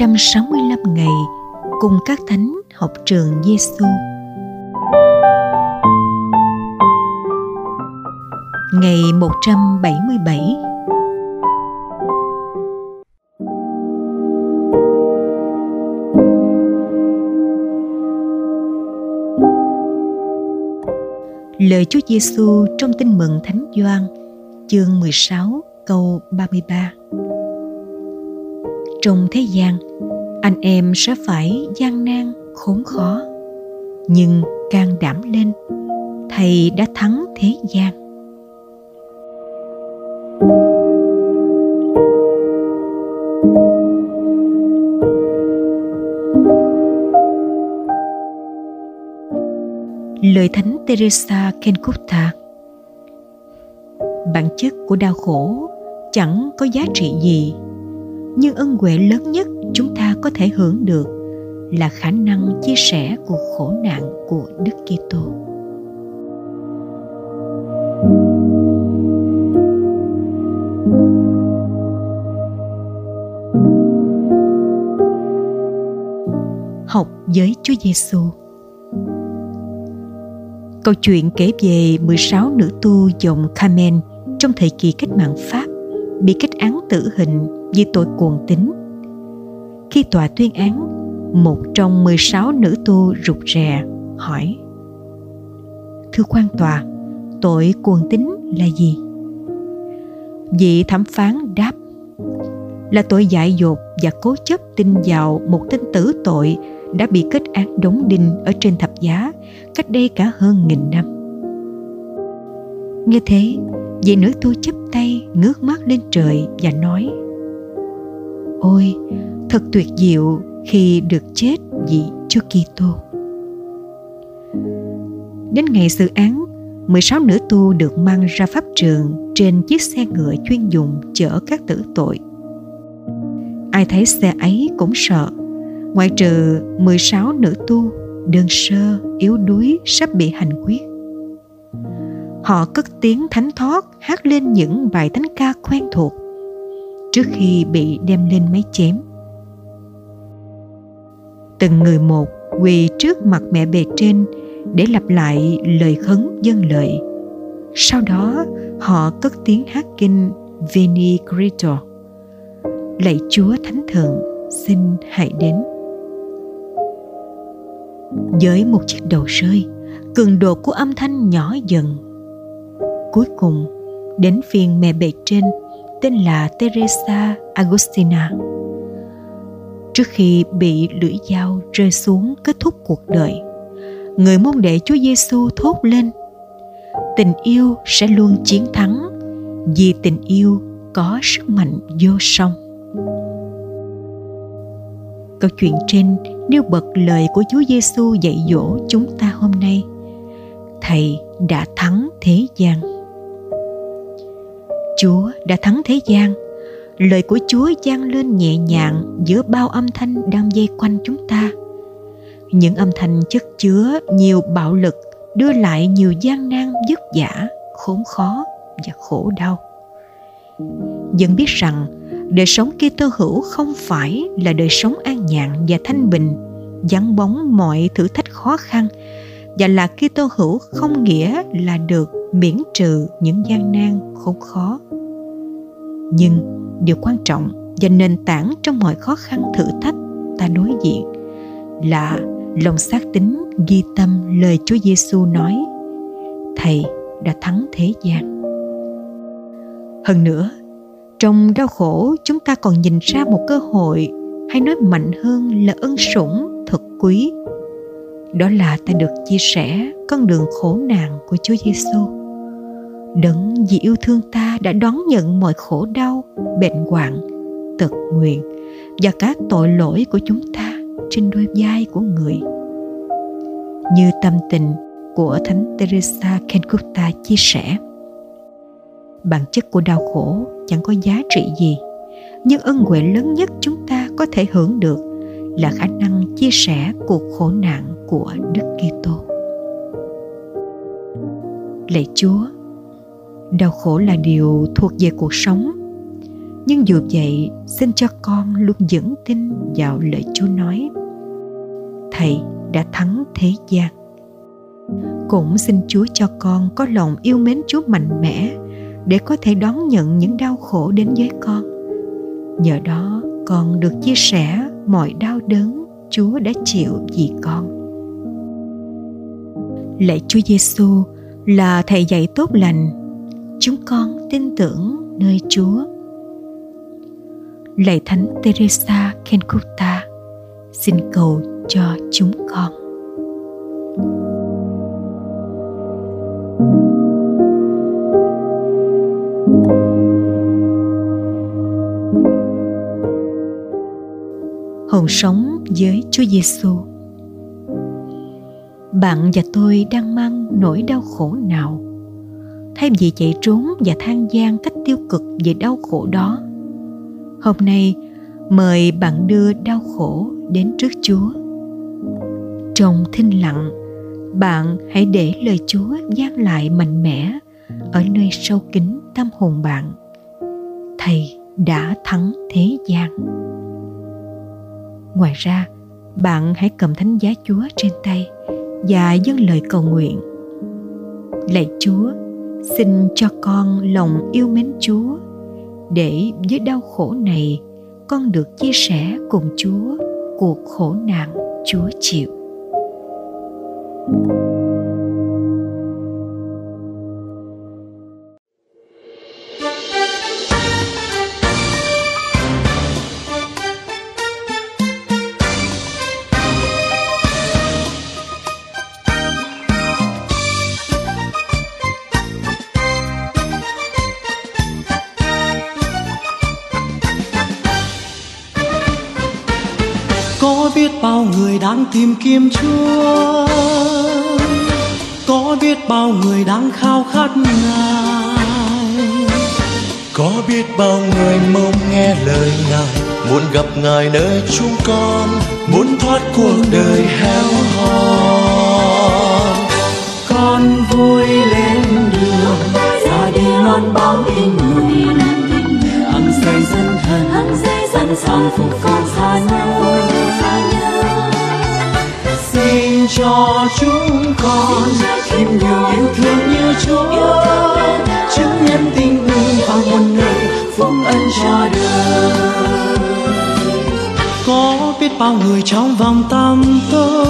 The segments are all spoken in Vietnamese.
365 ngày cùng các thánh học trường Giêsu. Ngày 177 Lời Chúa Giêsu trong Tin mừng Thánh Gioan, chương 16, câu 33. Trong thế gian, anh em sẽ phải gian nan, khốn khó, nhưng can đảm lên, Thầy đã thắng thế gian. lời thánh Teresa kenkutta bản chất của đau khổ chẳng có giá trị gì nhưng ân huệ lớn nhất chúng ta có thể hưởng được là khả năng chia sẻ cuộc khổ nạn của Đức Kitô. Học với Chúa Giêsu. Câu chuyện kể về 16 nữ tu dòng Carmen trong thời kỳ cách mạng Pháp bị kết án tử hình vì tội cuồng tín. Khi tòa tuyên án, một trong 16 nữ tu rụt rè hỏi Thưa quan tòa, tội cuồng tín là gì? Vị thẩm phán đáp là tội dại dột và cố chấp tin vào một tên tử tội đã bị kết án đóng đinh ở trên thập giá cách đây cả hơn nghìn năm. Nghe thế, vị nữ tu chấp tay ngước mắt lên trời và nói Ôi, thật tuyệt diệu khi được chết vì Chúa Kitô. Đến ngày xử án, 16 nữ tu được mang ra pháp trường trên chiếc xe ngựa chuyên dùng chở các tử tội. Ai thấy xe ấy cũng sợ ngoại trừ 16 nữ tu đơn sơ, yếu đuối sắp bị hành quyết. Họ cất tiếng thánh thoát hát lên những bài thánh ca quen thuộc trước khi bị đem lên máy chém. Từng người một quỳ trước mặt mẹ bề trên để lặp lại lời khấn dân lợi. Sau đó họ cất tiếng hát kinh Veni Creator. Lạy Chúa Thánh thượng, xin hãy đến với một chiếc đầu rơi cường độ của âm thanh nhỏ dần cuối cùng đến phiên mẹ bề trên tên là teresa agustina trước khi bị lưỡi dao rơi xuống kết thúc cuộc đời, người môn đệ chúa giêsu thốt lên, tình yêu sẽ luôn chiến thắng, vì tình yêu có sức mạnh vô song câu chuyện trên nêu bật lời của Chúa Giêsu dạy dỗ chúng ta hôm nay. Thầy đã thắng thế gian. Chúa đã thắng thế gian. Lời của Chúa vang lên nhẹ nhàng giữa bao âm thanh đang dây quanh chúng ta. Những âm thanh chất chứa nhiều bạo lực đưa lại nhiều gian nan vất vả, khốn khó và khổ đau. Dân biết rằng đời sống Kitô hữu không phải là đời sống an nhàn và thanh bình, vắng bóng mọi thử thách khó khăn và là Kitô hữu không nghĩa là được miễn trừ những gian nan khốn khó. Nhưng điều quan trọng và nền tảng trong mọi khó khăn thử thách ta đối diện là lòng xác tín ghi tâm lời Chúa Giêsu nói: Thầy đã thắng thế gian. Hơn nữa, trong đau khổ chúng ta còn nhìn ra một cơ hội hay nói mạnh hơn là ân sủng thật quý đó là ta được chia sẻ con đường khổ nạn của Chúa Giêsu. Đấng vì yêu thương ta đã đón nhận mọi khổ đau, bệnh hoạn, tật nguyện và các tội lỗi của chúng ta trên đôi vai của người. Như tâm tình của Thánh Teresa Calcutta chia sẻ, bản chất của đau khổ chẳng có giá trị gì nhưng ân huệ lớn nhất chúng ta có thể hưởng được là khả năng chia sẻ cuộc khổ nạn của Đức Kitô. Lạy Chúa, đau khổ là điều thuộc về cuộc sống. nhưng dù vậy, xin cho con luôn vững tin vào lời chúa nói. Thầy đã thắng thế gian. Cũng xin chúa cho con có lòng yêu mến chúa mạnh mẽ để có thể đón nhận những đau khổ đến với con. Nhờ đó, con được chia sẻ mọi đau đớn chúa đã chịu vì con. Lạy chúa giêsu là thầy dạy tốt lành chúng con tin tưởng nơi chúa lạy thánh teresa kenkuta xin cầu cho chúng con hồn sống với Chúa Giêsu. Bạn và tôi đang mang nỗi đau khổ nào? Thay vì chạy trốn và than gian cách tiêu cực về đau khổ đó, hôm nay mời bạn đưa đau khổ đến trước Chúa. Trong thinh lặng, bạn hãy để lời Chúa gian lại mạnh mẽ ở nơi sâu kín tâm hồn bạn. Thầy đã thắng thế gian. Ngoài ra, bạn hãy cầm thánh giá Chúa trên tay và dâng lời cầu nguyện. Lạy Chúa, xin cho con lòng yêu mến Chúa, để với đau khổ này con được chia sẻ cùng Chúa cuộc khổ nạn Chúa chịu. thank you bao người đang tìm kiếm Chúa. Có biết bao người đang khao khát Ngài. Có biết bao người mong nghe lời Ngài, Muốn gặp Ngài nơi chúng con, Muốn thoát cuộc đời heo hon Con vui lên đường, Ra đi loan báo tin mừng Hằng xây dân thần dân sàng phục con xa nhau cho chúng con. Thêm nhiều yêu thương như Chúa. Chứng nhân tình người và muôn người phúc ân cho đời. Có biết bao người trong vòng tâm tôi?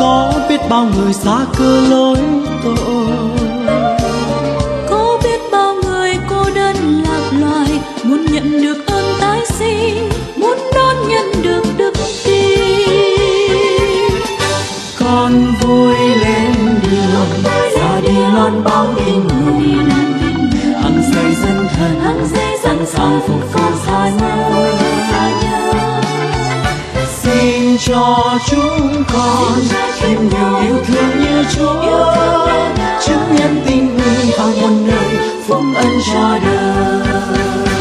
Có biết bao người xa cơ lối tôi? Con vui lên đường. Ra đi loan báo tin mừng hằng xây dân thần. Sẵn sàng phục vụ tha nhân xin cho chúng con thêm nhiều yêu thương như Chúa. chứng nhân tình người vào muôn nơi phúc ân cho đời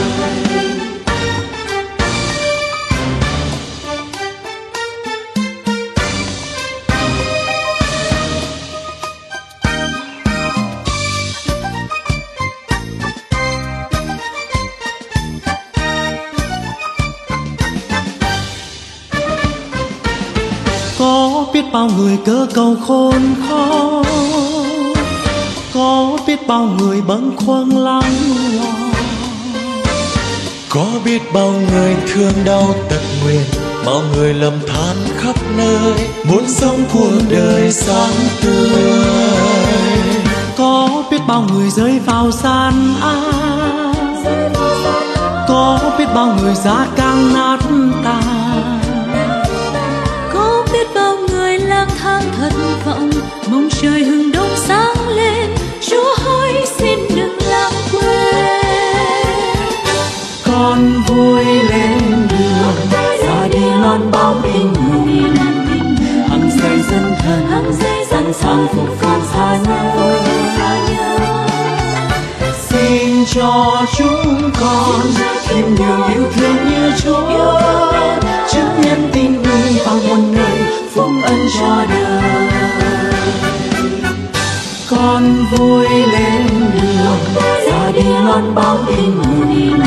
cơ cầu khôn khó có biết bao người bâng khuâng lắng lo có biết bao người thương đau tật nguyền bao người lầm than khắp nơi. Muốn sống cuộc đời sáng tươi. Có biết bao người rơi vào gian ác. Có biết bao người giá càng nát trời hừng đông sáng lên chúa hỡi xin đừng lãng quên. Con vui lên đường ra đi loan báo tin mừng hằng xây dân thần sẵn sàng phục vụ xa nhân xin cho chúng con thêm nhiều yêu thương như Chúa loan báo tin mừng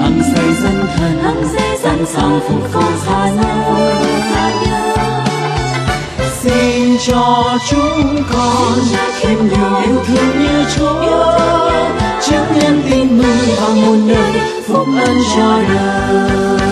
hằng xây dân thần sẵn sàng phục vụ tha nhân xin cho chúng con thêm nhiều yêu thương như Chúa. chứng nhân tin mừng và muôn đời phúc ân cho đời